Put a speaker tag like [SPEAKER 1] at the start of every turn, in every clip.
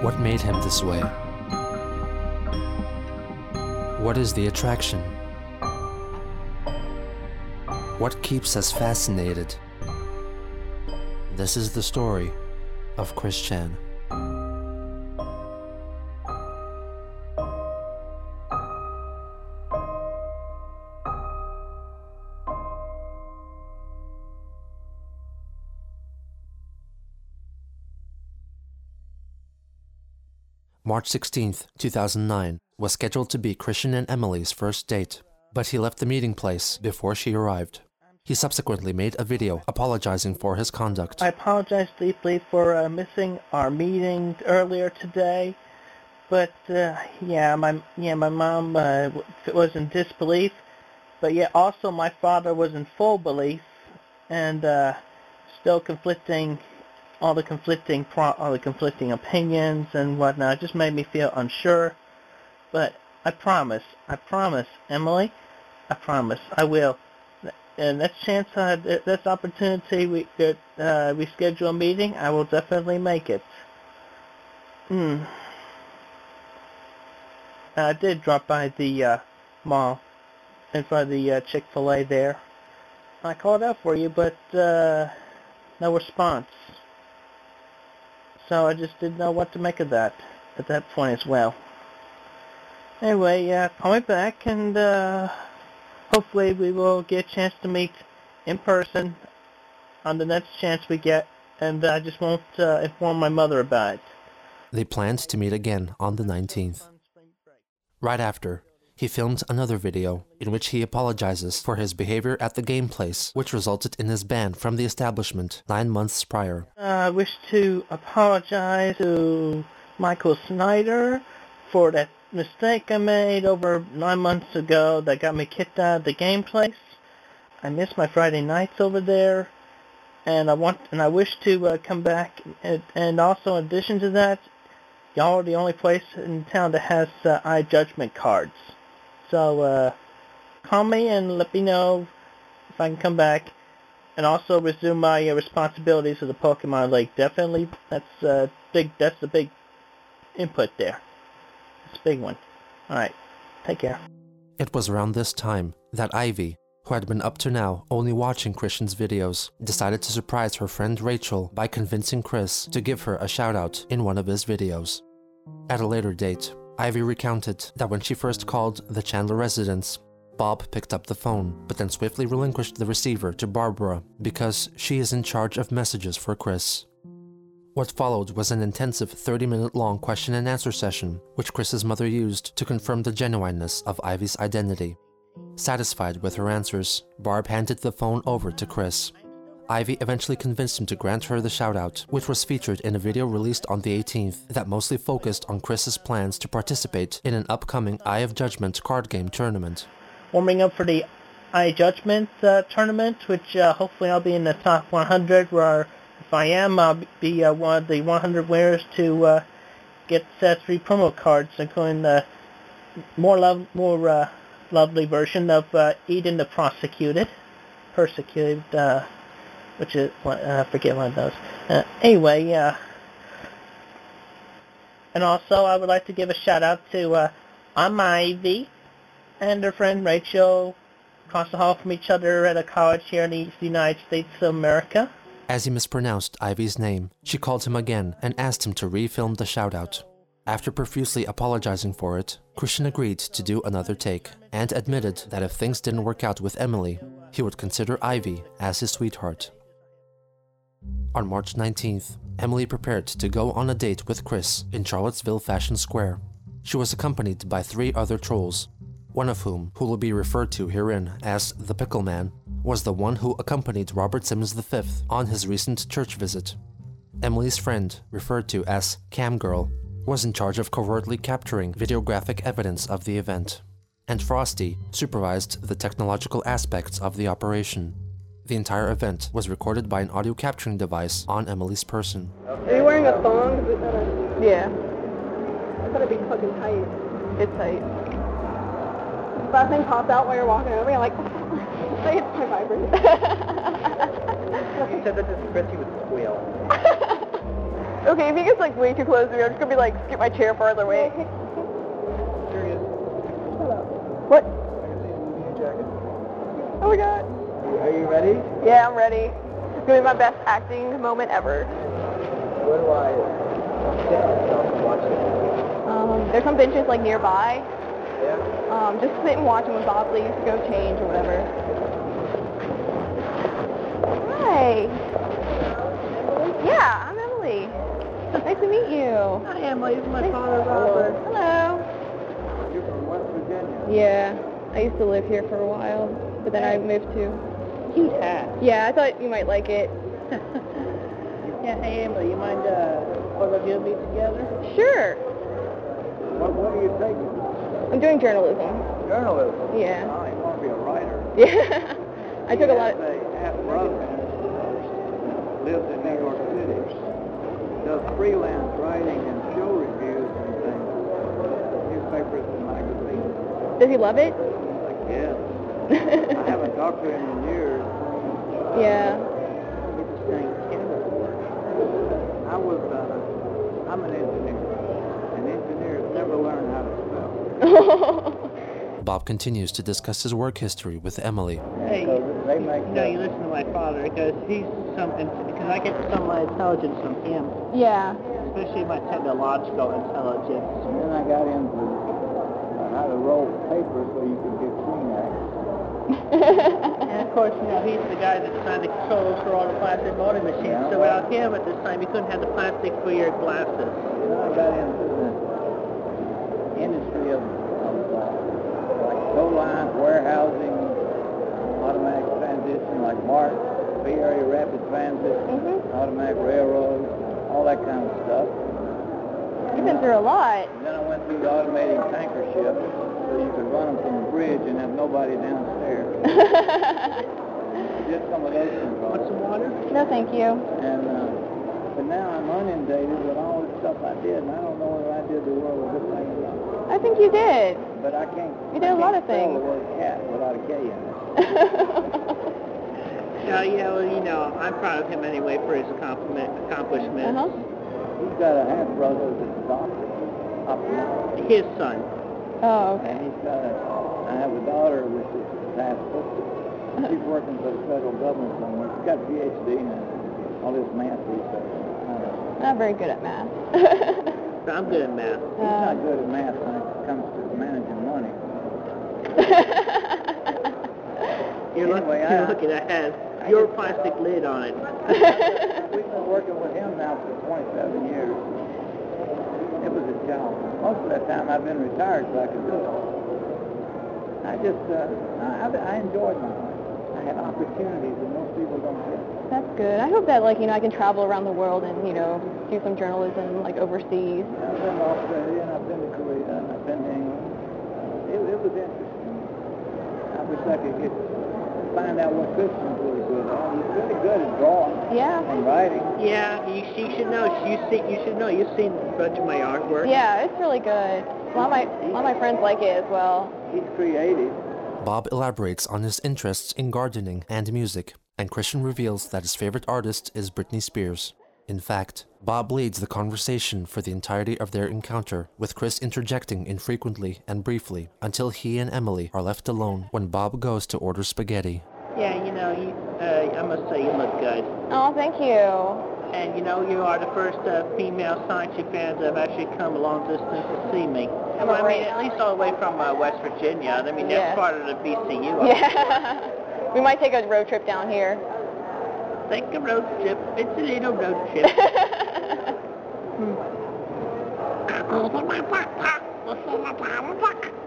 [SPEAKER 1] What made him this way? What is the attraction? What keeps us fascinated? This is the story of Chris Chan. March 16, 2009 was scheduled to be Christian and Emily's first date, but he left the meeting place before she arrived. He subsequently made a video apologizing for his conduct.
[SPEAKER 2] I apologize deeply for uh, missing our meeting earlier today, but uh, yeah, my yeah my mom uh, was in disbelief, but yeah, also my father was in full belief, and uh, still conflicting, all the conflicting pro- all the conflicting opinions and whatnot. Just made me feel unsure, but I promise, I promise, Emily, I promise, I will and next chance, uh, this opportunity we could uh, we a meeting, I will definitely make it. Hmm. I did drop by the uh, mall in front of the uh, Chick-fil-A there. I called out for you, but uh, no response. So I just didn't know what to make of that at that point as well. Anyway, uh, call me back and uh, hopefully we will get a chance to meet in person on the next chance we get, and I just won't uh, inform my mother about it.
[SPEAKER 1] They planned to meet again on the 19th. Right after, he filmed another video in which he apologizes for his behavior at the game place, which resulted in his ban from the establishment nine months prior.
[SPEAKER 2] Uh, I wish to apologize to Michael Snyder for that mistake I made over nine months ago that got me kicked out of the game place. I miss my Friday nights over there, and I want and I wish to uh, come back. And, and also, in addition to that, y'all are the only place in town that has uh, judgment cards. So uh, call me and let me know if I can come back, and also resume my uh, responsibilities of the Pokemon League. Definitely, that's uh, big. That's the big input there. It's a big one. Alright, take care.
[SPEAKER 1] It was around this time that Ivy, who had been up to now only watching Christian's videos, decided to surprise her friend Rachel by convincing Chris to give her a shout out in one of his videos. At a later date, Ivy recounted that when she first called the Chandler residence, Bob picked up the phone, but then swiftly relinquished the receiver to Barbara because she is in charge of messages for Chris. What followed was an intensive 30 minute long question and answer session, which Chris's mother used to confirm the genuineness of Ivy's identity. Satisfied with her answers, Barb handed the phone over to Chris. Ivy eventually convinced him to grant her the shoutout, which was featured in a video released on the 18th that mostly focused on Chris's plans to participate in an upcoming Eye of Judgment card game tournament.
[SPEAKER 2] Warming up for the Eye of Judgment uh, tournament, which uh, hopefully I'll be in the top 100 where if I am, I'll be uh, one of the 100 winners to uh, get uh, three promo cards, including the more more uh, lovely version of Eden the Prosecuted, Persecuted, which is uh, I forget one of those. Uh, anyway, yeah. And also, I would like to give a shout out to uh, I'm Ivy and her friend Rachel, across the hall from each other at a college here in the United States of America.
[SPEAKER 1] As he mispronounced Ivy's name, she called him again and asked him to refilm the shout out. After profusely apologizing for it, Christian agreed to do another take and admitted that if things didn't work out with Emily, he would consider Ivy as his sweetheart. On March 19th, Emily prepared to go on a date with Chris in Charlottesville Fashion Square. She was accompanied by three other trolls, one of whom, who will be referred to herein as the Pickle Man, was the one who accompanied Robert Simmons V on his recent church visit. Emily's friend, referred to as Cam Girl, was in charge of covertly capturing videographic evidence of the event, and Frosty supervised the technological aspects of the operation. The entire event was recorded by an audio capturing device on Emily's person.
[SPEAKER 3] Are you wearing a thong? A... Yeah. I thought it'd be fucking tight. It's tight. That thing popped out while you're walking over me, I'm like, say it's my vibrator.
[SPEAKER 4] he said that to Chris, he would squeal.
[SPEAKER 3] Okay, if he gets like way too close to me, I'm just gonna be like, get my chair farther away.
[SPEAKER 4] Serious.
[SPEAKER 3] What?
[SPEAKER 4] I can see it jacket.
[SPEAKER 3] Oh my god.
[SPEAKER 4] Are you ready?
[SPEAKER 3] Yeah, I'm ready. It's gonna be my best acting moment ever.
[SPEAKER 4] Where do I sit myself and watch it?
[SPEAKER 3] Um, there's some benches like nearby.
[SPEAKER 4] Yeah?
[SPEAKER 3] Um, just sit and watch them when Bob leaves to go change or whatever. Hi. Yeah, I'm Emily. Nice to meet you.
[SPEAKER 5] Hi, Emily. This is my
[SPEAKER 3] Thanks.
[SPEAKER 5] father, Robert.
[SPEAKER 3] Hello.
[SPEAKER 4] You're from West Virginia.
[SPEAKER 3] Yeah, I used to live here for a while, but then I moved to.
[SPEAKER 5] Cute hat.
[SPEAKER 3] Yeah, I thought you might like it.
[SPEAKER 5] Yeah, hey, Emily, you mind uh, photographing me together?
[SPEAKER 3] Sure.
[SPEAKER 4] What, what are you taking?
[SPEAKER 3] I'm doing journalism.
[SPEAKER 4] Journalism.
[SPEAKER 3] Yeah.
[SPEAKER 4] Oh, you want to be a writer.
[SPEAKER 3] Yeah. I took a lot.
[SPEAKER 4] He has a half-brother lives in New York City. Does freelance writing and show reviews and things. Newspapers and magazines.
[SPEAKER 3] Does he love it?
[SPEAKER 4] Yes. I haven't talked to him in years.
[SPEAKER 3] Yeah.
[SPEAKER 4] He just thinks chemist work. I was, uh, I'm an engineer. And engineers never learn how to spell.
[SPEAKER 1] Bob continues to discuss his work history with Emily.
[SPEAKER 5] Hey,
[SPEAKER 4] So they make
[SPEAKER 5] no, you listen to my father because he's something, because I get some of my intelligence from him,
[SPEAKER 3] yeah.
[SPEAKER 5] especially my technological intelligence.
[SPEAKER 4] And then I got into uh, how to roll paper so you could get Kleenex.
[SPEAKER 5] And of course, you know, he's the guy that designed the controls for all the plastic molding machines.
[SPEAKER 4] Yeah.
[SPEAKER 5] So without him at this time, you couldn't have the plastic for your glasses.
[SPEAKER 4] Then I got into the industry of, of uh, like tow lines, warehousing, automatic transition, like BART, Bay Area Rapid Transit,
[SPEAKER 3] Mhm.
[SPEAKER 4] automatic railroad, all that kind of stuff.
[SPEAKER 3] You've been through a lot.
[SPEAKER 4] And then I went through the automating tanker ships so you could run them from the bridge and have nobody downstairs. I did some of those
[SPEAKER 5] Want some water?
[SPEAKER 3] no, thank you.
[SPEAKER 4] And, uh, but now I'm inundated with all the stuff I did, and I don't know whether I did the world a good thing or not.
[SPEAKER 3] I think you did.
[SPEAKER 4] But I can't.
[SPEAKER 3] You did
[SPEAKER 4] I
[SPEAKER 3] a lot
[SPEAKER 4] can't
[SPEAKER 3] of
[SPEAKER 4] spell
[SPEAKER 3] things.
[SPEAKER 4] the word cat without a K in it.
[SPEAKER 5] No, yeah, well, you know, I'm proud of him anyway for his compliment, accomplishments.
[SPEAKER 3] uh-huh.
[SPEAKER 4] He's got a half brother that's a doctor, ophthalmologist,
[SPEAKER 5] His son.
[SPEAKER 3] Oh, okay.
[SPEAKER 4] and he's got a. I have a daughter which is a. She's working for the federal government somewhere. She's got a PhD in all this math research. Don't
[SPEAKER 3] very good at math.
[SPEAKER 5] I'm good at math.
[SPEAKER 4] He's not good at math when it comes to managing money.
[SPEAKER 5] You're,
[SPEAKER 4] Anyway,
[SPEAKER 5] look, you're
[SPEAKER 4] I-
[SPEAKER 5] looking ahead.
[SPEAKER 4] I
[SPEAKER 5] Your plastic lid on it.
[SPEAKER 4] We've been working with him now for 27 years. It was a challenge. Most of that time I've been retired so I could do it. I just, uh, I, I enjoyed my life. I had opportunities that most people don't get.
[SPEAKER 3] That's good. I hope that like you know I can travel around the world and you know do some journalism like overseas.
[SPEAKER 4] I've been to Australia and I've been to Korea and I've been to England. It, it was interesting. I wish I could get find out what Christian's really good at. He's really good at drawing
[SPEAKER 3] Yeah.
[SPEAKER 4] and writing.
[SPEAKER 5] Yeah, you, you should know. You see, you should know. You've seen a bunch of my artwork.
[SPEAKER 3] Yeah, it's really good. A lot of my a lot of my friends like it as well.
[SPEAKER 4] He's creative.
[SPEAKER 1] Bob elaborates on his interests in gardening and music, and Christian reveals that his favorite artist is Britney Spears. In fact, Bob leads the conversation for the entirety of their encounter, with Chris interjecting infrequently and briefly until he and Emily are left alone when Bob goes to order spaghetti.
[SPEAKER 5] Yeah, you know, you, uh, I must say you look good.
[SPEAKER 3] Oh, thank you.
[SPEAKER 5] And you know, you are the first uh, female Sonichu fans that have actually come a long distance to see me. Well, I mean, at least all the way from uh, West Virginia. I mean, that's
[SPEAKER 3] Yeah.
[SPEAKER 5] part of the BCU.
[SPEAKER 3] Yeah. we might take a road trip down here.
[SPEAKER 5] Take a road trip. It's a little road trip.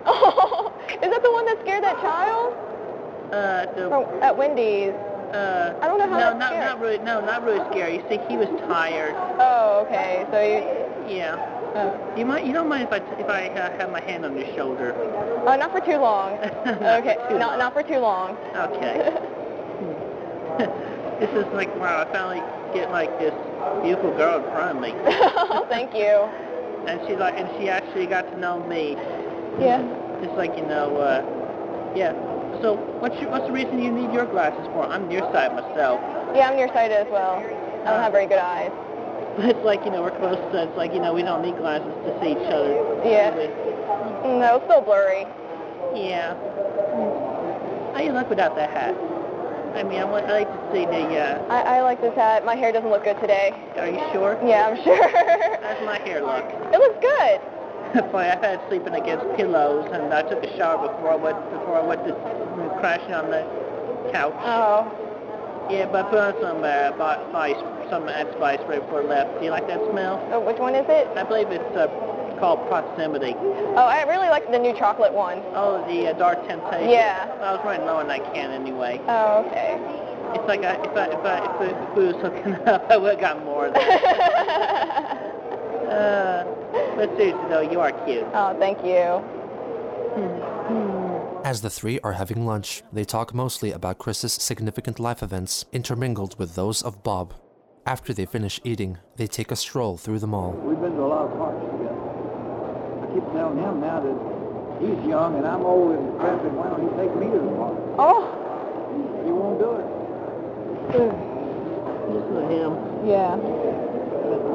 [SPEAKER 3] oh, is that the one that scared that child?
[SPEAKER 5] uh, the,
[SPEAKER 3] From, at Wendy's.
[SPEAKER 5] Uh,
[SPEAKER 3] I don't know how
[SPEAKER 5] no, not,
[SPEAKER 3] scary.
[SPEAKER 5] not really, no, not really scary. You see, he was tired.
[SPEAKER 3] Oh, okay. So you.
[SPEAKER 5] Yeah.
[SPEAKER 3] Oh,
[SPEAKER 5] You might, you don't mind if I, if I uh, have my hand on your shoulder?
[SPEAKER 3] oh not for too long. Okay,
[SPEAKER 5] Too
[SPEAKER 3] not
[SPEAKER 5] long.
[SPEAKER 3] not for too long.
[SPEAKER 5] Okay. this is like, wow, I finally get like this beautiful girl in front of me.
[SPEAKER 3] oh, thank you.
[SPEAKER 5] And she like, and she actually got to know me.
[SPEAKER 3] Yeah.
[SPEAKER 5] Just like, you know, uh, yeah. So what's your, what's the reason you need your glasses for? I'm nearsighted myself.
[SPEAKER 3] Yeah, I'm nearsighted as well. I don't have very good eyes.
[SPEAKER 5] But it's like, you know, we're close, so it's like, you know, we don't need glasses to see each other.
[SPEAKER 3] Yeah. No, it's still blurry.
[SPEAKER 5] Yeah. How do you look without that hat? I mean, I, want, I like to see the, uh,
[SPEAKER 3] I, I like this hat. My hair doesn't look good today.
[SPEAKER 5] are you sure?
[SPEAKER 3] Yeah, I'm sure.
[SPEAKER 5] How's my hair look?
[SPEAKER 3] it looks good.
[SPEAKER 5] Boy, I've had sleeping against pillows, and I took a shower before I went, before I went to crashing on the couch.
[SPEAKER 3] Oh.
[SPEAKER 5] Yeah, but I put on some, uh, spice, some spice right before I left. Do you like that smell?
[SPEAKER 3] oh. Which one is it?
[SPEAKER 5] I believe it's, uh, called proximity.
[SPEAKER 3] Oh, I really like the new chocolate one.
[SPEAKER 5] Oh, the uh, Dark Temptation.
[SPEAKER 3] Yeah.
[SPEAKER 5] I was running low on that can anyway.
[SPEAKER 3] Oh, okay.
[SPEAKER 5] It's like I, if I if I if, if we was hooking up, I would have got more of that. Uh, but seriously though, you are cute.
[SPEAKER 3] oh, thank you.
[SPEAKER 1] As the three are having lunch, they talk mostly about Chris's significant life events intermingled with those of Bob. After they finish eating, they take a stroll through the mall.
[SPEAKER 6] We've been to a lot of parks together. I keep telling him now that he's young and I'm old and decrepit. Why don't he take me to the park?
[SPEAKER 3] Oh.
[SPEAKER 6] He won't do it.
[SPEAKER 5] Listen to him.
[SPEAKER 3] Yeah.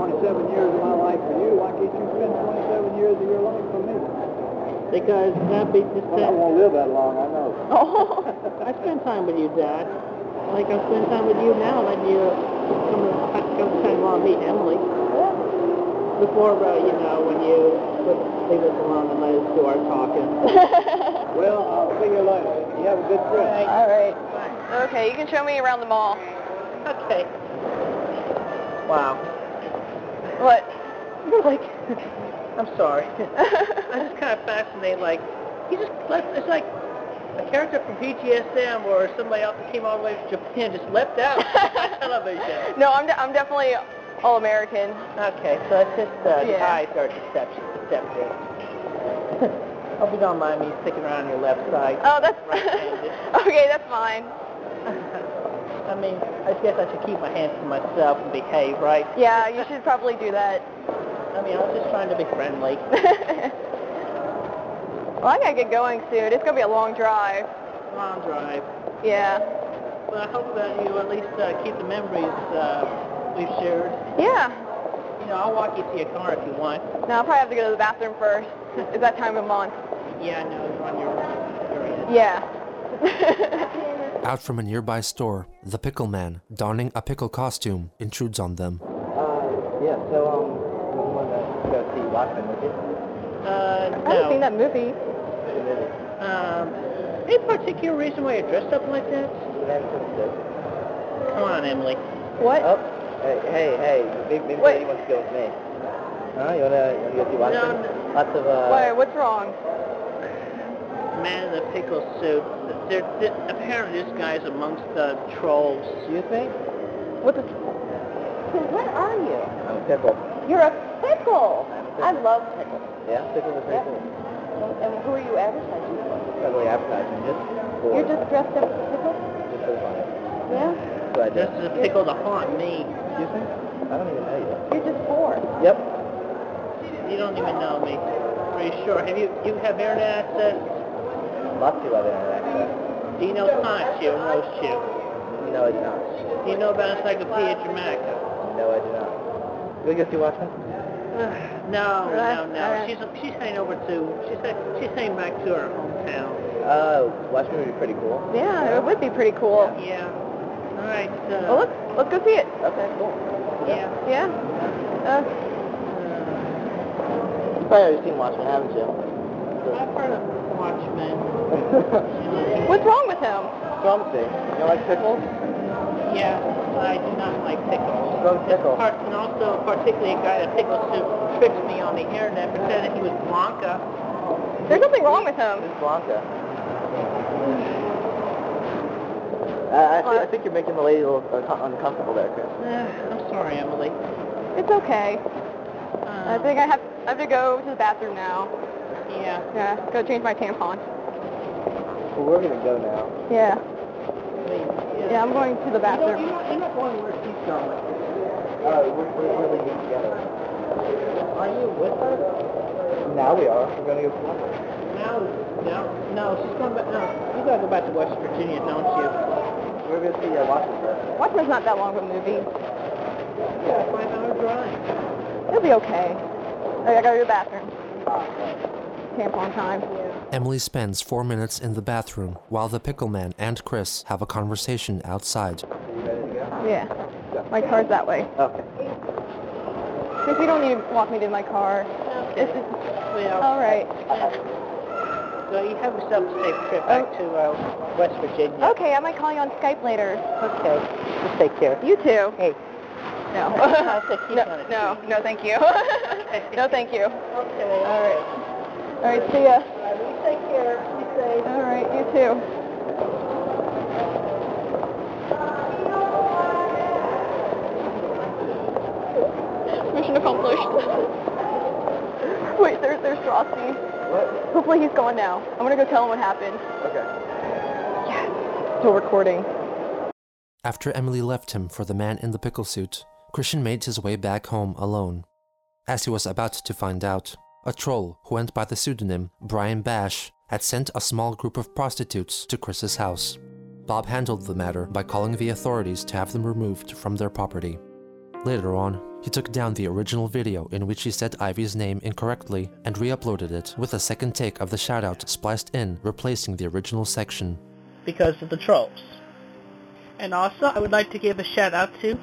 [SPEAKER 6] Spent 27 years of my life for you. Why can't you spend 27 years of your life for me?
[SPEAKER 5] Because that'd be just
[SPEAKER 6] Well, I won't live that long, I know.
[SPEAKER 3] Oh.
[SPEAKER 5] I spend time with you, Dad. Like I spend time with you now, like you come come time while I meet Emily. Before, uh, you know, when you would leave us alone and let us do our talking.
[SPEAKER 6] Well, I'll see you later. You have a good trip.
[SPEAKER 3] All right. Okay, you can show me around the mall.
[SPEAKER 5] Okay. Wow.
[SPEAKER 3] What? like.
[SPEAKER 5] I'm sorry. I'm just kind of fascinated. Like, he just left. It's like a character from PGSM or somebody else that came all the way from Japan just leapt out on television.
[SPEAKER 3] no, I'm, de- I'm definitely all American.
[SPEAKER 5] Okay, so it's just uh, the
[SPEAKER 3] Yeah.
[SPEAKER 5] eyes are deception, deceptive. Hope you don't mind me sticking around on your left side.
[SPEAKER 3] Oh, that's
[SPEAKER 5] Right-handed.
[SPEAKER 3] okay. That's fine.
[SPEAKER 5] I mean, I guess I should keep my hands to myself and behave, right?
[SPEAKER 3] Yeah, you should probably do that.
[SPEAKER 5] I mean, I was just trying to be friendly.
[SPEAKER 3] well, I gotta get going soon. It's gonna be a long drive.
[SPEAKER 5] Long drive.
[SPEAKER 3] Yeah.
[SPEAKER 5] But I hope that you at least uh, keep the memories uh, we've shared.
[SPEAKER 3] Yeah.
[SPEAKER 5] You know, I'll walk you to your car if you want.
[SPEAKER 3] No, I'll probably have to go to the bathroom first. It's that time of month.
[SPEAKER 5] Yeah, I know, you're on your period.
[SPEAKER 3] Yeah.
[SPEAKER 1] Out from a nearby store, the pickle man, donning a pickle costume, intrudes on them.
[SPEAKER 6] Uh, yeah, so, um, we want to go see Watchmen with you.
[SPEAKER 5] Uh,
[SPEAKER 3] I haven't seen that movie.
[SPEAKER 5] Um, any particular reason why you're dressed up like that? Come on, Emily.
[SPEAKER 3] What?
[SPEAKER 6] Oh, hey, hey, hey, maybe, maybe
[SPEAKER 3] Wait.
[SPEAKER 6] Lady wants to go with me. Huh? You wanna, you wanna go see Watchmen?
[SPEAKER 5] No, no.
[SPEAKER 6] Lots of, uh...
[SPEAKER 3] Wait, what's wrong?
[SPEAKER 5] Man in the pickle suit. There, there, apparently this guy's amongst the trolls.
[SPEAKER 6] You think?
[SPEAKER 3] What the?
[SPEAKER 5] Where are you?
[SPEAKER 6] I'm a pickle.
[SPEAKER 3] You're a pickle. I
[SPEAKER 6] pickle.
[SPEAKER 3] love pickles.
[SPEAKER 6] Yeah, pickles are pretty
[SPEAKER 3] Yep.
[SPEAKER 6] cool.
[SPEAKER 3] And who are you advertising for?
[SPEAKER 6] Not really advertising, just for...
[SPEAKER 3] You're just dressed up as a pickle?
[SPEAKER 6] Just for fun.
[SPEAKER 3] Yeah.
[SPEAKER 6] What I
[SPEAKER 5] is a pickle to haunt me.
[SPEAKER 6] You think? I don't even know you.
[SPEAKER 3] You're just bored.
[SPEAKER 6] Yep.
[SPEAKER 5] You don't even know me. Pretty sure. Have you you have internet access?
[SPEAKER 6] Lots of people have.
[SPEAKER 5] Do you know Sonichu and Roast Chew?
[SPEAKER 6] No, I do not.
[SPEAKER 5] Do you know about Encyclopedia Dramatica?
[SPEAKER 6] No, I do not. Do you wanna go see Watchmen?
[SPEAKER 5] no, no,
[SPEAKER 3] Alright,
[SPEAKER 5] no.
[SPEAKER 3] alright.
[SPEAKER 5] She's she's heading over to she's she's heading back to her hometown.
[SPEAKER 6] Uh, Watchmen would be pretty cool.
[SPEAKER 3] Yeah, it would be pretty cool.
[SPEAKER 5] Yeah. All right. Uh,
[SPEAKER 3] Well, let's let's go see it.
[SPEAKER 6] Okay, cool.
[SPEAKER 5] Yeah.
[SPEAKER 3] Yeah. Uh,
[SPEAKER 6] You've probably already seen Watchmen, haven't you?
[SPEAKER 5] I've heard of Watchmen.
[SPEAKER 3] what's wrong with him?
[SPEAKER 6] Something. You like pickles?
[SPEAKER 5] Yeah, I do not like pickles.
[SPEAKER 6] Love pickle.
[SPEAKER 5] Part, and also, particularly a guy that pickles soup tricked me on the internet, pretending he was Blanca.
[SPEAKER 3] There's nothing wrong with him.
[SPEAKER 6] This Blanca. Uh, I, thi- I think you're making the lady a little uncom- uncomfortable there, Chris.
[SPEAKER 5] Eh, I'm sorry, Emily.
[SPEAKER 3] It's okay. I
[SPEAKER 5] Um,
[SPEAKER 3] think I have I have to go to the bathroom now.
[SPEAKER 5] Yeah.
[SPEAKER 3] Yeah, go change my tampon.
[SPEAKER 6] Well, we're gonna go now.
[SPEAKER 3] Yeah.
[SPEAKER 5] Please,
[SPEAKER 3] Yeah, I'm going to the bathroom.
[SPEAKER 5] you're, not, you're not going where she's going.
[SPEAKER 6] Uh, we're, we're, we're leaving together.
[SPEAKER 5] Are you with her?
[SPEAKER 6] Now we are. We're gonna go see Watchmen.
[SPEAKER 5] No, no, no, she's going back, no. You gotta go back to West Virginia, don't you?
[SPEAKER 6] We're gonna see uh, Watchmen first.
[SPEAKER 3] Watchmen's not that long of a movie.
[SPEAKER 5] Yeah, five hour drive.
[SPEAKER 3] It'll be okay. I gotta go to the bathroom. Tampon time.
[SPEAKER 1] Emily spends four minutes in the bathroom while the pickle man and Chris have a conversation outside.
[SPEAKER 3] Yeah. My car's that way.
[SPEAKER 2] Okay.
[SPEAKER 3] Chris, you don't need to walk me to my car. It's, it's,
[SPEAKER 2] Well,
[SPEAKER 3] all right.
[SPEAKER 2] well, you have yourself a safe trip back to uh, West Virginia.
[SPEAKER 3] Okay, I might call you on Skype later.
[SPEAKER 2] Okay. Just take care.
[SPEAKER 3] You too.
[SPEAKER 2] Hey.
[SPEAKER 3] No.
[SPEAKER 2] I'll take you
[SPEAKER 3] no, no, no, thank you. no, thank you.
[SPEAKER 2] Okay.
[SPEAKER 3] All right. All right, see ya.
[SPEAKER 2] You take care. Be safe.
[SPEAKER 3] All right, you too. Mission accomplished. Wait, there, there's Frosty.
[SPEAKER 4] What?
[SPEAKER 3] Hopefully he's gone now. I'm gonna go tell him what happened.
[SPEAKER 4] Okay.
[SPEAKER 3] Yes. Still recording.
[SPEAKER 1] After Emily left him for the man in the pickle suit, Christian made his way back home alone. As he was about to find out, a troll who went by the pseudonym Brian Bash had sent a small group of prostitutes to Chris's house. Bob handled the matter by calling the authorities to have them removed from their property. Later on, he took down the original video in which he said Ivy's name incorrectly and re-uploaded it with a second take of the shoutout spliced in, replacing the original section.
[SPEAKER 2] because of the trolls. And also, I would like to give a shout out to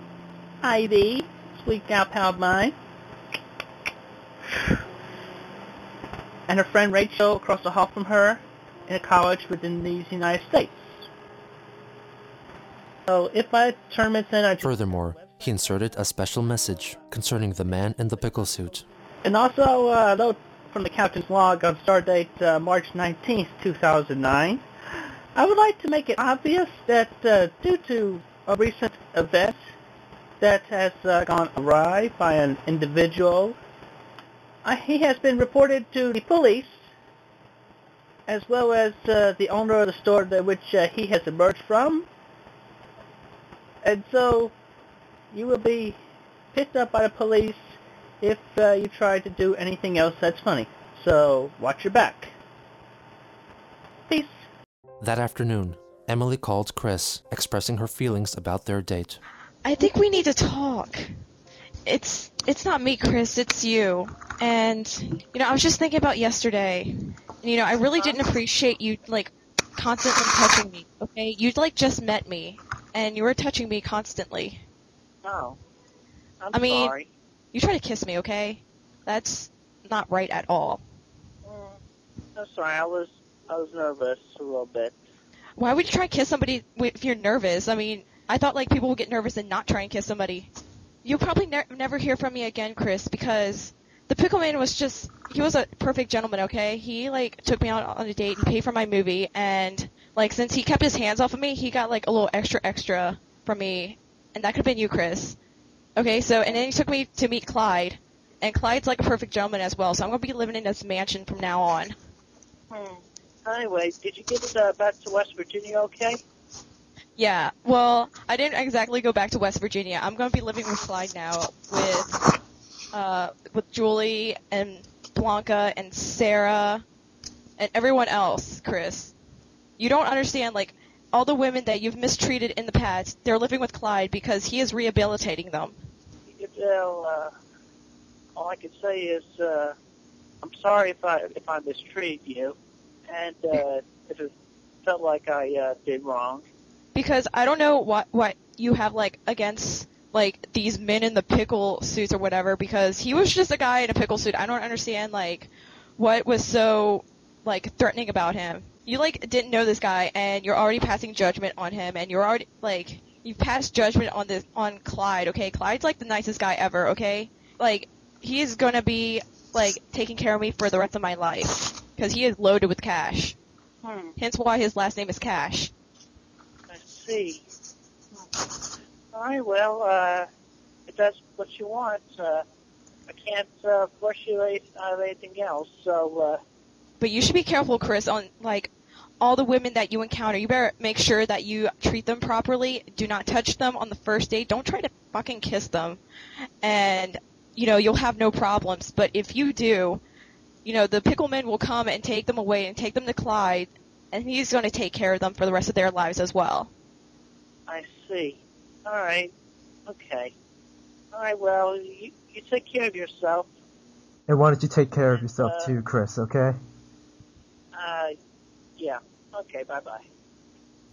[SPEAKER 2] Ivy, sweet gal pal mine, and her friend Rachel across the hall from her in a college within the United States. So if my tournament's in, I
[SPEAKER 1] Furthermore, he inserted a special message concerning the man in the pickle suit.
[SPEAKER 2] And also, uh, note from the captain's log on stardate uh, March 19th, 2009, I would like to make it obvious that uh, due to a recent event that has uh, gone awry by an individual, he has been reported to the police as well as uh, the owner of the store that which uh, he has emerged from. And so you will be picked up by the police if uh, you try to do anything else that's funny. So watch your back. Peace.
[SPEAKER 1] That afternoon, Emily called Chris, expressing her feelings about their date.
[SPEAKER 7] I think we need to talk. It's it's not me, Chris. It's you. And you know, I was just thinking about yesterday. And, you know, I really didn't appreciate you like constantly touching me. Okay, you like just met me, and you were touching me constantly.
[SPEAKER 8] Oh. I'm
[SPEAKER 7] I mean-
[SPEAKER 8] sorry.
[SPEAKER 7] You try to kiss me, okay? That's not right at all.
[SPEAKER 8] Mm, I'm sorry. I was I was nervous a little bit.
[SPEAKER 7] Why would you try to kiss somebody if you're nervous? I mean, I thought like people would get nervous and not try and kiss somebody. You'll probably ne- never hear from me again, Chris, because the pickle man was just he was a perfect gentleman, okay? He like took me out on a date and paid for my movie and like since he kept his hands off of me, he got like a little extra extra from me and that could have been you, Chris. Okay, so and then he took me to meet Clyde. And Clyde's like a perfect gentleman as well, so I'm gonna be living in this mansion from now on.
[SPEAKER 8] Hmm. Anyway, did you get uh, back to West Virginia okay?
[SPEAKER 7] Yeah, well, I didn't exactly go back to West Virginia. I'm going to be living with Clyde now, with uh, with Julie and Blanca and Sarah and everyone else. Chris, you don't understand. Like all the women that you've mistreated in the past, they're living with Clyde because he is rehabilitating them.
[SPEAKER 8] You could tell. Uh, all I can say is uh, I'm sorry if I if I mistreated you, and uh, if it felt like I uh, did wrong.
[SPEAKER 7] because I don't know what what you have like against like these men in the pickle suits or whatever because he was just a guy in a pickle suit. I don't understand like what was so like threatening about him. You like didn't know this guy and you're already passing judgment on him and you're already like you've passed judgment on this on Clyde, okay? Clyde's like the nicest guy ever, okay? Like he is going to be like taking care of me for the rest of my life because he is loaded with cash.
[SPEAKER 8] Hmm.
[SPEAKER 7] Hence why his last name is Cash.
[SPEAKER 8] I see. All right. Well, uh, if that's what you want, uh, I can't uh, force you out of anything else. So. Uh,
[SPEAKER 7] But you should be careful, Chris, on like all the women that you encounter. You better make sure that you treat them properly. Do not touch them on the first date. Don't try to fucking kiss them. And you know, you'll have no problems. But if you do, you know, the pickleman will come and take them away and take them to Clyde, and he's going to take care of them for the rest of their lives as well.
[SPEAKER 8] I see. All right. Okay.
[SPEAKER 5] All right, well, you, you take care of yourself.
[SPEAKER 9] And why don't you take care of yourself
[SPEAKER 5] Uh,
[SPEAKER 9] too, Chris, okay?
[SPEAKER 5] Uh, yeah. Okay, bye-bye.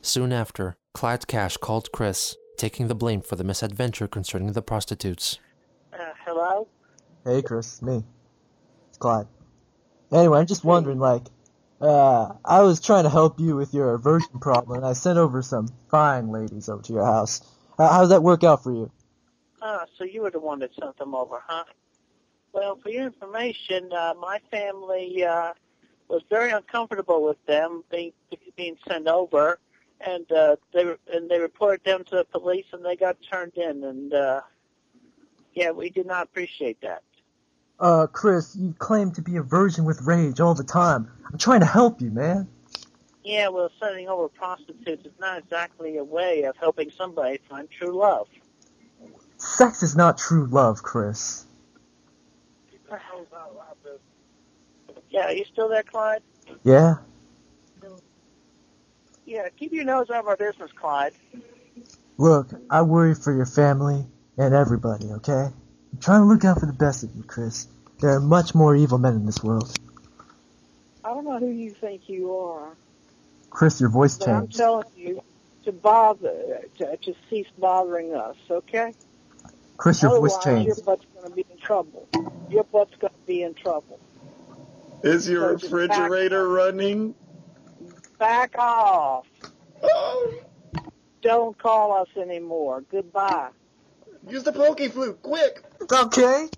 [SPEAKER 1] Soon after, Clyde Cash called Chris, taking the blame for the misadventure concerning the prostitutes.
[SPEAKER 5] Uh, hello?
[SPEAKER 9] Hey, Chris, me. It's Clyde. Anyway, I'm just wondering, like, uh, I was trying to help you with your aversion problem, and I sent over some fine ladies over to your house. Uh, how does that work out for you?
[SPEAKER 5] Ah, so you were the one that sent them over, huh? Well, for your information, uh, my family uh, was very uncomfortable with them being being sent over, and uh, they were- and they reported them to the police, and they got turned in, and uh, yeah, we did not appreciate that.
[SPEAKER 9] Uh, Chris, you claim to be a virgin with rage all the time. I'm trying to help you, man.
[SPEAKER 5] Yeah, well, sending over prostitutes is not exactly a way of helping somebody find true love.
[SPEAKER 9] Sex is not true love, Chris.
[SPEAKER 5] Yeah, are you still there, Clyde?
[SPEAKER 9] Yeah?
[SPEAKER 5] Yeah, keep your nose out of our business, Clyde.
[SPEAKER 9] Look, I worry for your family and everybody, okay? I'm trying to look out for the best of you, Chris. There are much more evil men in this world.
[SPEAKER 5] I don't know who you think you are,
[SPEAKER 9] Chris, your voice
[SPEAKER 5] but I'm telling you to bother, to, to cease bothering us, okay?
[SPEAKER 9] Chris, your voice
[SPEAKER 5] Otherwise, your butt's going to be in trouble. Your butt's going to be in trouble.
[SPEAKER 10] Is your
[SPEAKER 5] So just back
[SPEAKER 10] refrigerator running?
[SPEAKER 5] Back off.
[SPEAKER 10] Oh,
[SPEAKER 5] Don't call us anymore. Goodbye.
[SPEAKER 10] use the Poké Flute, quick!
[SPEAKER 9] Okay.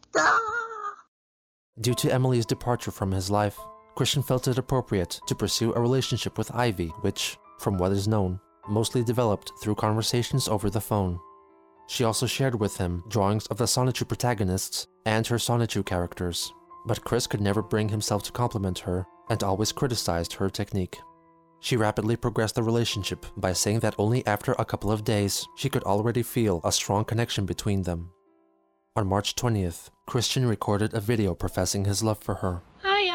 [SPEAKER 1] Due to Emily's departure from his life, Christian felt it appropriate to pursue a relationship with Ivy, which, from what is known, mostly developed through conversations over the phone. She also shared with him drawings of the Sonichu protagonists and her Sonichu characters, but Chris could never bring himself to compliment her and always criticized her technique. She rapidly progressed the relationship by saying that only after a couple of days she could already feel a strong connection between them. On March 20th, Christian recorded a video professing his love for her.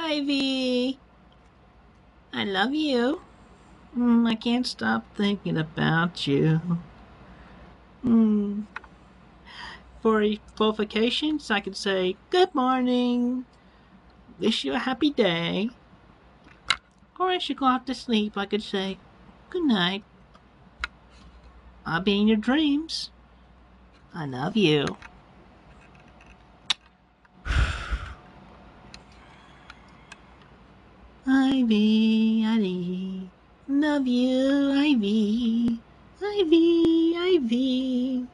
[SPEAKER 11] Ivy. I love you. Mm, I can't stop thinking about you. Mm. For qualifications, I could say, Good morning. Wish you a happy day. Or I should go off to sleep. I could say, Good night. I'll be in your dreams. I love you. Ivy, Ivy, love you, Ivy, Ivy, Ivy.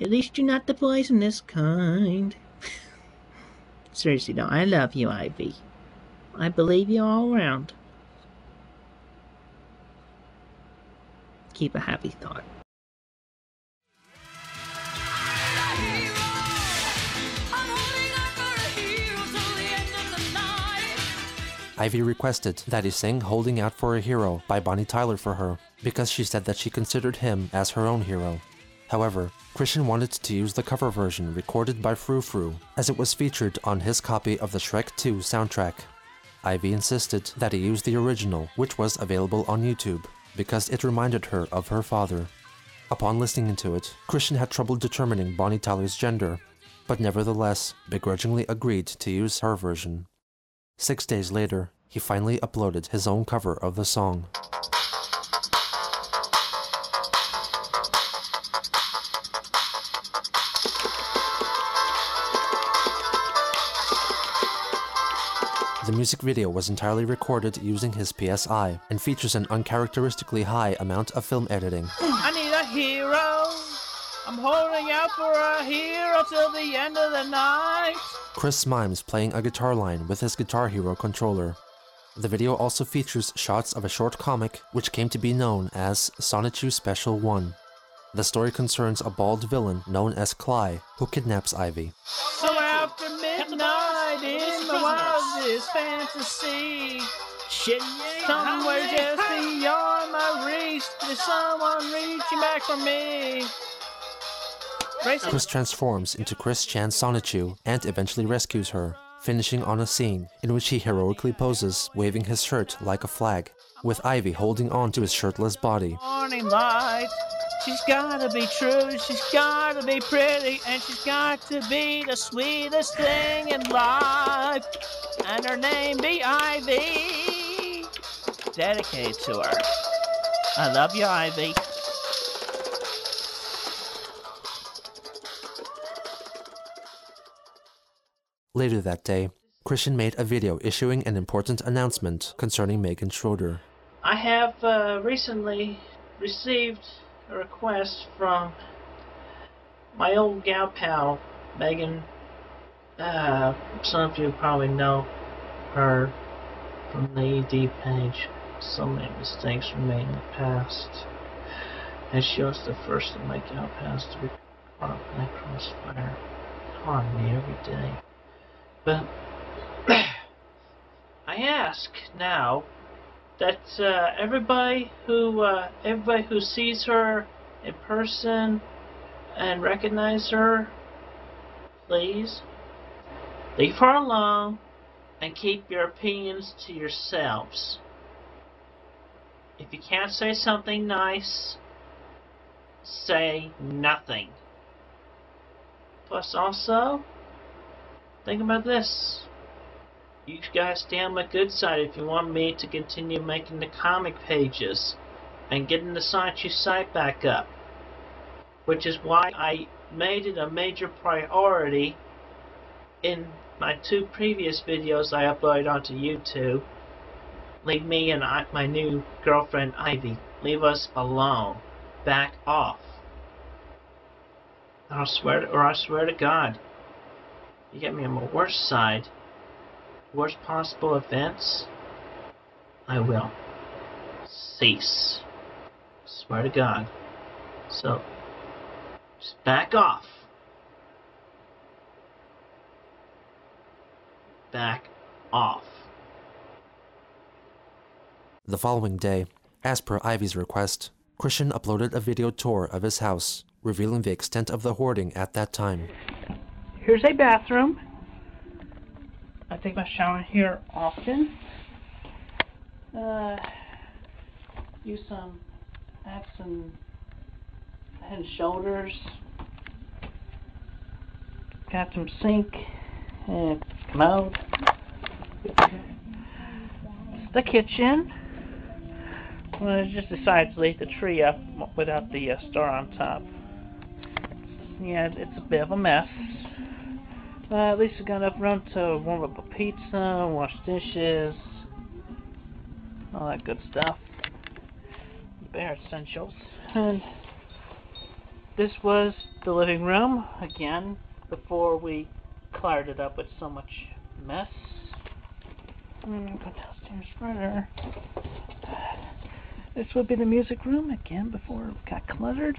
[SPEAKER 11] At least you're not the poisonous kind. Seriously, no, I love you, Ivy. I believe you all around. Keep a happy thought.
[SPEAKER 1] Ivy requested that he sing Holding Out for a Hero by Bonnie Tyler for her because she said that she considered him as her own hero. However, Christian wanted to use the cover version recorded by Frou Frou as it was featured on his copy of the Shrek 2 soundtrack. Ivy insisted that he use the original, which was available on YouTube, because it reminded her of her father. Upon listening to it, Christian had trouble determining Bonnie Tyler's gender, but nevertheless begrudgingly agreed to use her version. Six days later, he finally uploaded his own cover of the song. The music video was entirely recorded using his PS Eye and features an uncharacteristically high amount of film editing.
[SPEAKER 12] I need a hero. I'm holding out for a hero till the end of the night.
[SPEAKER 1] Chris mimes playing a guitar line with his Guitar Hero controller. The video also features shots of a short comic which came to be known as Sonichu Special 1. The story concerns a bald villain known as Clyde who kidnaps Ivy.
[SPEAKER 12] So after midnight in my wildest fantasy, somewhere just beyond my reach, there's someone reaching back for me.
[SPEAKER 1] Chris transforms into Chris Chan Sonichu and eventually rescues her, finishing on a scene in which he heroically poses, waving his shirt like a flag. with Ivy holding on to his shirtless body.
[SPEAKER 12] Morning light. She's gotta be true, she's gotta be pretty, and she's got to be the sweetest thing in life. And her name be Ivy. Dedicated to her. I love you, Ivy.
[SPEAKER 1] Later that day, Christian made a video issuing an important announcement concerning Megan Schroeder.
[SPEAKER 5] I have uh, recently received a request from my old gal pal, Megan. Uh, some of you probably know her from the ED page. So many mistakes were made in the past. And she was the first of my gal pals to be caught up in that crossfire. Me every day. But I ask now that uh, everybody who uh, everybody who sees her in person and recognize her, please leave her alone and keep your opinions to yourselves. If you can't say something nice, say nothing. Plus, also, think about this. You guys stay on my good side if you want me to continue making the comic pages and getting the Sonichu site back up. Which is why I made it a major priority in my two previous videos I uploaded onto YouTube. Leave me and I, my new girlfriend Ivy. Leave us alone. Back off. I'll swear to, or I swear to God. You get me on my worst side worst possible events, I will cease. Swear to God. So, just back off. Back off.
[SPEAKER 1] The following day, as per Ivy's request, Christian uploaded a video tour of his house, revealing the extent of the hoarding at that time.
[SPEAKER 12] Here's a bathroom. I take my shower here often. Uh, use some Axe and Head and Shoulders. Got some sink and commode. The kitchen. Well, I just decided to leave the tree up without the uh, star on top. Yeah, it's a bit of a mess. But at least we got enough room to warm up a pizza, wash dishes, all that good stuff. Bare essentials. And this was the living room, again, before we cluttered it up with so much mess. I'm going to go downstairs further. This would be the music room, again, before it got cluttered.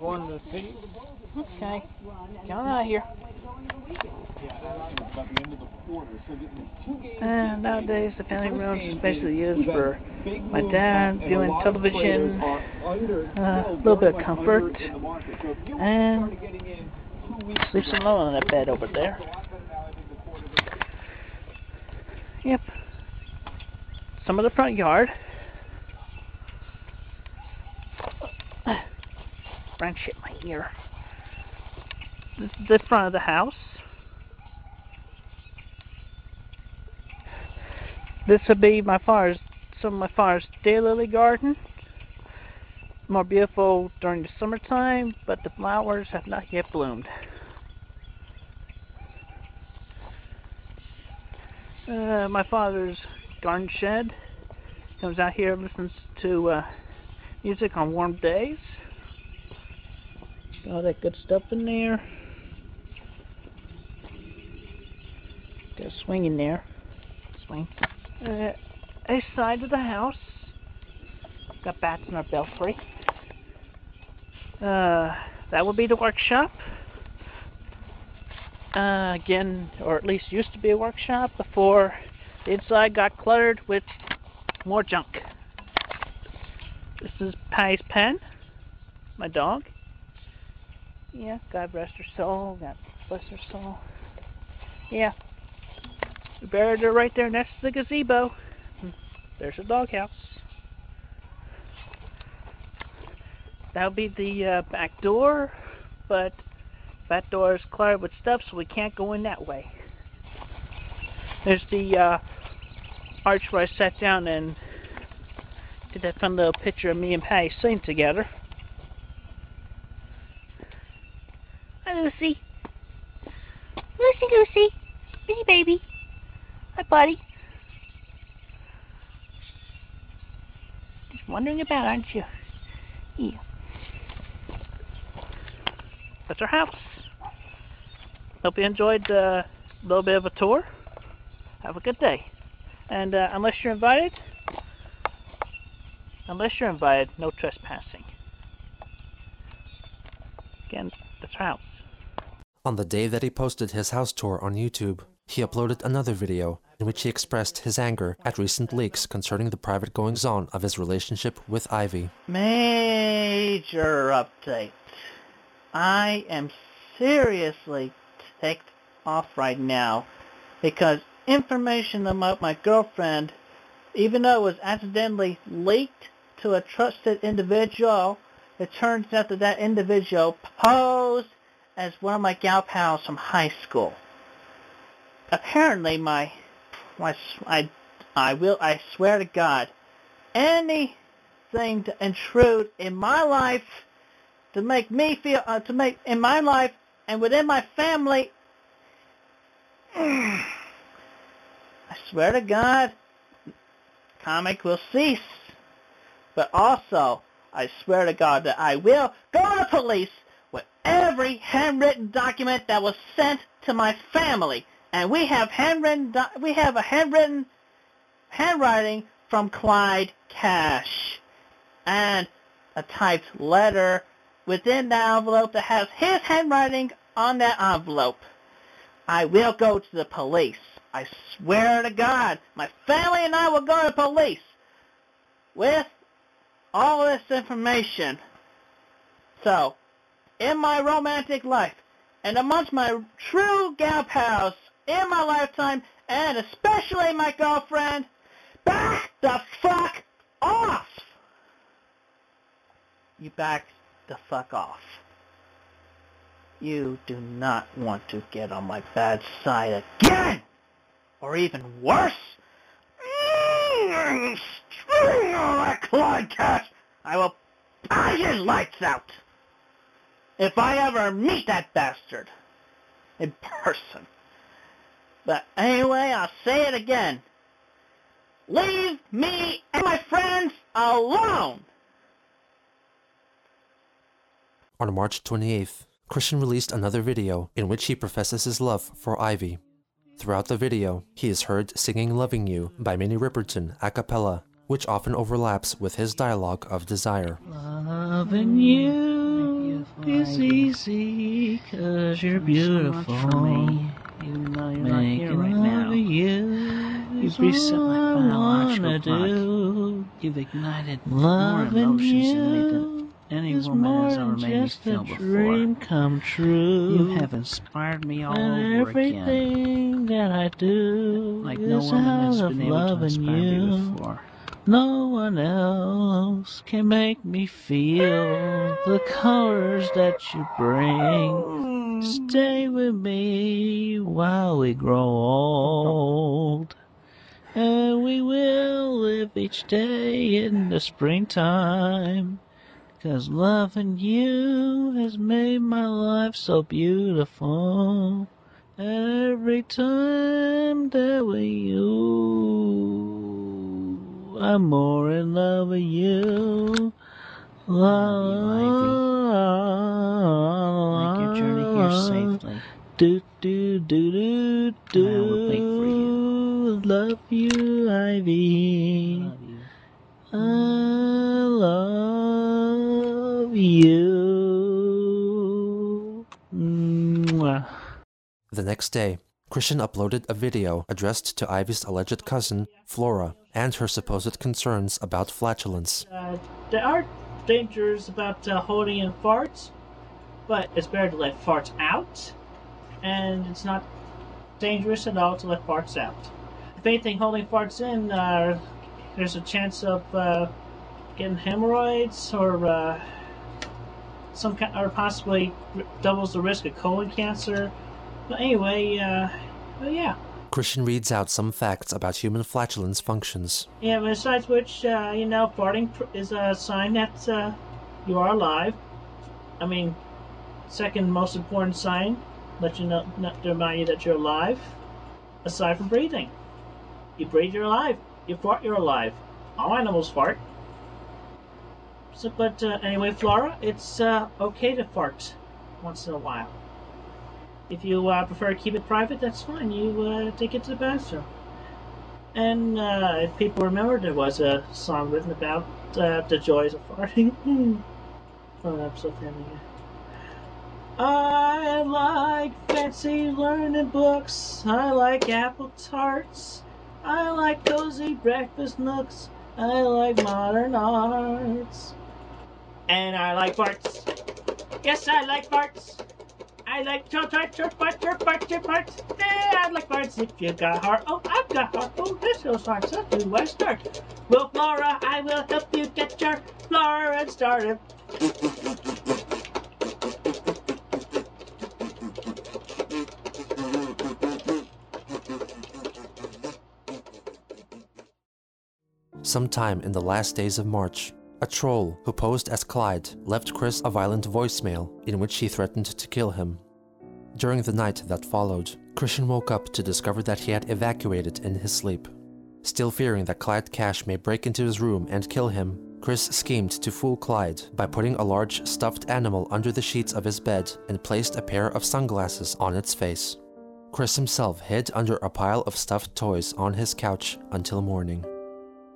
[SPEAKER 12] Going to
[SPEAKER 10] see.
[SPEAKER 12] Okay. Get on out of here. And nowadays, the family room is basically used for my dad doing television, uh, a little bit of comfort, and sleeps alone on that bed over there. Yep. Some of the front yard. Branch hit my ear. This is the front of the house. This would be my father's, some of my father's daylily garden. More beautiful during the summertime, but the flowers have not yet bloomed. Uh, my father's garden shed comes out here and listens to uh, music on warm days. All that good stuff in there. Got a swing in there. Swing. Uh, side of the house. Got bats in our belfry. Uh, that would be the workshop. Uh, again, or at least used to be a workshop before the inside got cluttered with more junk. This is Patty's pen, my dog. Yeah, God rest her soul. God bless her soul. Yeah. We buried her right there next to the gazebo. Hmm, There's a doghouse. That'll be the uh, back door, but that door is cluttered with stuff, so we can't go in that way. There's the uh, arch where I sat down and did that fun little picture of me and Patty sitting together. Hi, Lucy. Lucy, Lucy. Hey, baby. Hi, buddy. Just wondering about, aren't you? Yeah. That's our house. Hope you enjoyed a little bit of a tour. Have a good day. And uh, unless you're invited, unless you're invited, no trespassing. Again, that's our house.
[SPEAKER 1] On the day that he posted his house tour on YouTube, he uploaded another video in which he expressed his anger at recent leaks concerning the private goings on of his relationship with Ivy.
[SPEAKER 2] Major update. I am seriously ticked off right now because information about my girlfriend, even though it was accidentally leaked to a trusted individual, it turns out that that individual posed as one of my gal pals from high school. Apparently, my, my, I, I will, I swear to God, anything to intrude in my life to make me feel, uh, to make in my life and within my family. I swear to God, comic will cease. But also, I swear to God that I will go to police with every handwritten document that was sent to my family. And we have handwritten, we have a handwritten handwriting from Clyde Cash. And a typed letter within the envelope that has his handwriting on that envelope. I will go to the police. I swear to God, my family and I will go to the police with all this information. So, in my romantic life, and amongst my true gal pals in my lifetime, and especially my girlfriend, back the fuck off! You back the fuck off. You do not want to get on my bad side again! Or even worse! Mm, String that Clyde cash! I will pie his lights out! If I ever meet that bastard! In person. But anyway, I'll say it again. Leave me and my friends alone!
[SPEAKER 1] On March 28th, Christian released another video in which he professes his love for Ivy. Throughout the video, he is heard singing Loving You by Minnie Riperton a cappella, which often overlaps with his dialogue of desire.
[SPEAKER 5] Loving you is easy cause you're beautiful.
[SPEAKER 12] Even though you're not
[SPEAKER 5] Making
[SPEAKER 12] here right
[SPEAKER 5] love
[SPEAKER 12] now.
[SPEAKER 5] to you
[SPEAKER 12] You've
[SPEAKER 5] is
[SPEAKER 12] reset
[SPEAKER 5] all
[SPEAKER 12] my
[SPEAKER 5] I
[SPEAKER 12] biological
[SPEAKER 5] wanna
[SPEAKER 12] clock.
[SPEAKER 5] do.
[SPEAKER 12] You've ignited more
[SPEAKER 5] Loving
[SPEAKER 12] emotions in me
[SPEAKER 5] you
[SPEAKER 12] than any woman
[SPEAKER 5] more
[SPEAKER 12] has ever made me
[SPEAKER 5] just
[SPEAKER 12] feel
[SPEAKER 5] a
[SPEAKER 12] before.
[SPEAKER 5] dream come true.
[SPEAKER 12] You have inspired me all
[SPEAKER 5] and
[SPEAKER 12] over again.
[SPEAKER 5] everything that I do
[SPEAKER 12] Like no
[SPEAKER 5] is
[SPEAKER 12] woman
[SPEAKER 5] out
[SPEAKER 12] has
[SPEAKER 5] of
[SPEAKER 12] been able to
[SPEAKER 5] loving
[SPEAKER 12] inspire
[SPEAKER 5] you.
[SPEAKER 12] me before.
[SPEAKER 5] No one else can make me feel the colors that you bring. Stay with me while we grow old. And we will live each day in the springtime. Cause loving you has made my life so beautiful. Every time that we you, I'm more in love with you. La,
[SPEAKER 12] Make your journey here safely.
[SPEAKER 5] Do do do do do.
[SPEAKER 12] I will wait for you.
[SPEAKER 5] Love you, Ivy.
[SPEAKER 12] Love you.
[SPEAKER 5] I love you.
[SPEAKER 1] The next day, Christian uploaded a video addressed to Ivy's alleged cousin, Flora, and her supposed concerns about flatulence.
[SPEAKER 5] Uh, there are dangers about uh, holding in farts, but it's better to let farts out, and it's not dangerous at all to let farts out. If anything, holding farts in, uh, there's a chance of uh, getting hemorrhoids or uh, some ki- or possibly doubles the risk of colon cancer. But anyway, uh, well, yeah.
[SPEAKER 1] Christian reads out some facts about human flatulence functions.
[SPEAKER 5] Yeah, besides which, uh, you know, farting pr- is a sign that uh, you are alive. I mean, second most important sign, let you know, not to remind you that you're alive. Aside from breathing, you breathe, you're alive. You fart, you're alive. All animals fart. So, but uh, anyway, Flora, it's uh, okay to fart once in a while. If you uh, prefer to keep it private, that's fine. You uh, take it to the bathroom. And uh, if people remember, there was a song written about uh, the joys of farting. An episode of Family I like fancy learning books. I like apple tarts. I like cozy breakfast nooks. I like modern arts. And I like farts. Yes, I like farts. I like chirp, chirp, chirp, chirp, chirp, chirp, I like farts. If you got heart, oh, I've got heart. Oh, this feels hard. So do I start? Well, Flora, I will help you get your Flora started.
[SPEAKER 1] Sometime in the last days of March, a troll who posed as Clyde left Chris a violent voicemail in which he threatened to kill him. During the night that followed, Christian woke up to discover that he had evacuated in his sleep. Still fearing that Clyde Cash may break into his room and kill him, Chris schemed to fool Clyde by putting a large stuffed animal under the sheets of his bed and placed a pair of sunglasses on its face. Chris himself hid under a pile of stuffed toys on his couch until morning.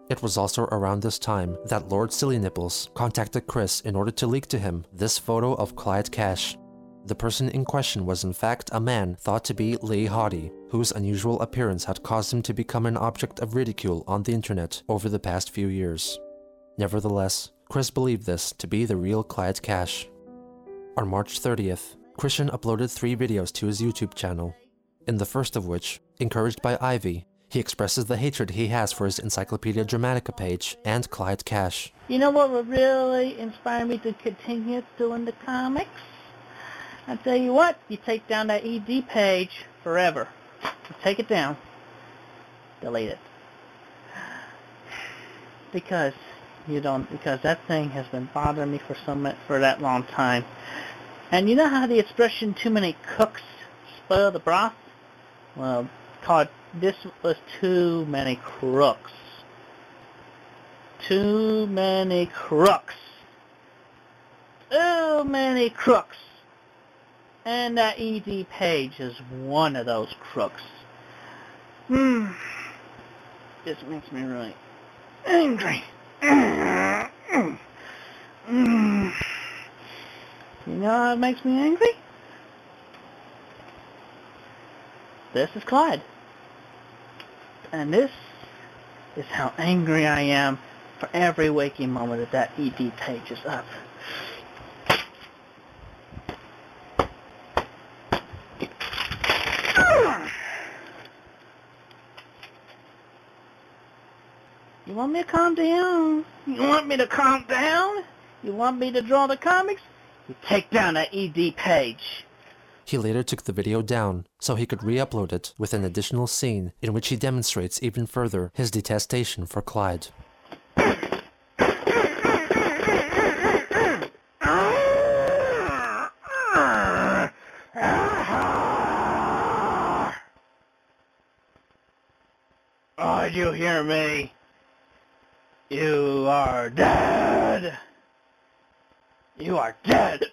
[SPEAKER 1] It was also around this time that Lord Silly Nipples contacted Chris in order to leak to him this photo of Clyde Cash. The person in question was in fact a man thought to be Lee Hottie, whose unusual appearance had caused him to become an object of ridicule on the internet over the past few years. Nevertheless, Chris believed this to be the real Clyde Cash. On March 30th, Christian uploaded three videos to his YouTube channel, in the first of which, encouraged by Ivy, he expresses the hatred he has for his Encyclopedia Dramatica page and Clyde Cash.
[SPEAKER 2] You know what would really inspire me to continue doing the comics? I tell you what, you take down that ED page forever. You take it down. Delete it. Because you don't because that thing has been bothering me for so for that long time. And you know how the expression too many cooks spoil the broth? Well, called this was too many crooks. Too many crooks. Too many crooks. And that ED page is one of those crooks. Hmm. This makes me really angry. You know how it makes me angry? This is Clyde. And this is how angry I am for every waking moment that that ED page is up. You want me to calm down? You want me to calm down? You want me to draw the comics? You take down that ED page.
[SPEAKER 1] He later took the video down so he could re-upload it with an additional scene in which he demonstrates even further his detestation for Clyde.
[SPEAKER 2] Oh, did you hear me? You are dead! You are dead!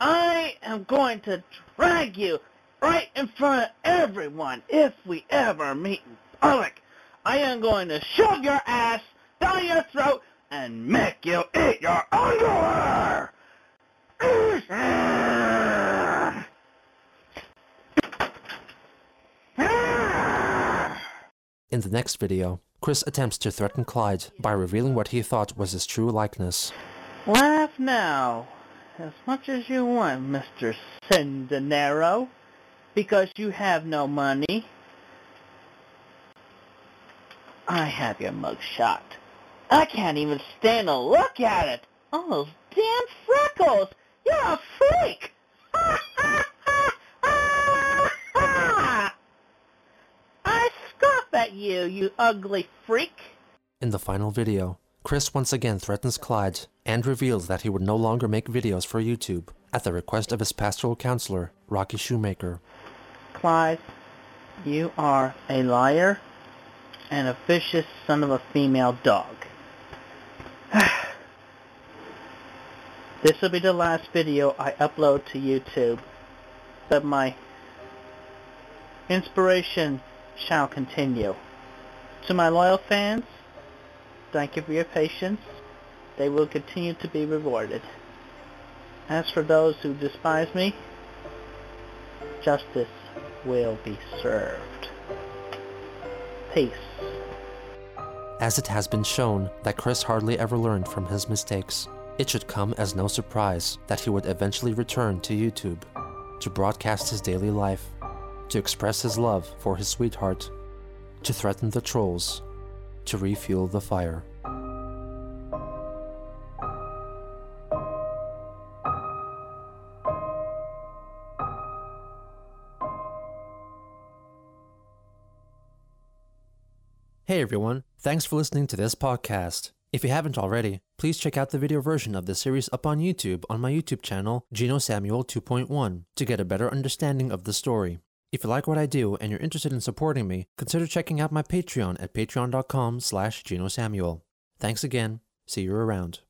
[SPEAKER 2] I am going to drag you right in front of everyone if we ever meet in public. I am going to shove your ass down your throat and make you eat your underwear!
[SPEAKER 1] In the next video, Chris attempts to threaten Clyde by revealing what he thought was his true likeness.
[SPEAKER 2] Laugh now, as much as you want, Mr. Centenaro, because you have no money. I have your mug shot. I can't even stand to look at it. All those damn freckles. You're a freak. I scoff at you, you ugly freak.
[SPEAKER 1] In the final video, Chris once again threatens Clyde and reveals that he would no longer make videos for YouTube at the request of his pastoral counselor, Rocky Shoemaker.
[SPEAKER 2] Clyde, you are a liar and a vicious son of a female dog. this will be the last video I upload to YouTube, but my inspiration shall continue. To my loyal fans, thank you for your patience. They will continue to be rewarded. As for those who despise me, justice will be served. Peace.
[SPEAKER 1] As it has been shown that Chris hardly ever learned from his mistakes, it should come as no surprise that he would eventually return to YouTube to broadcast his daily life, to express his love for his sweetheart, to threaten the trolls, to refuel the fire. Hey everyone, thanks for listening to this podcast. If you haven't already, please check out the video version of the series up on YouTube on my YouTube channel, Geno Samuel 2.1, to get a better understanding of the story. If you like what I do and you're interested in supporting me, consider checking out my Patreon at patreon.com slash Geno Samuel. Thanks again. See you around.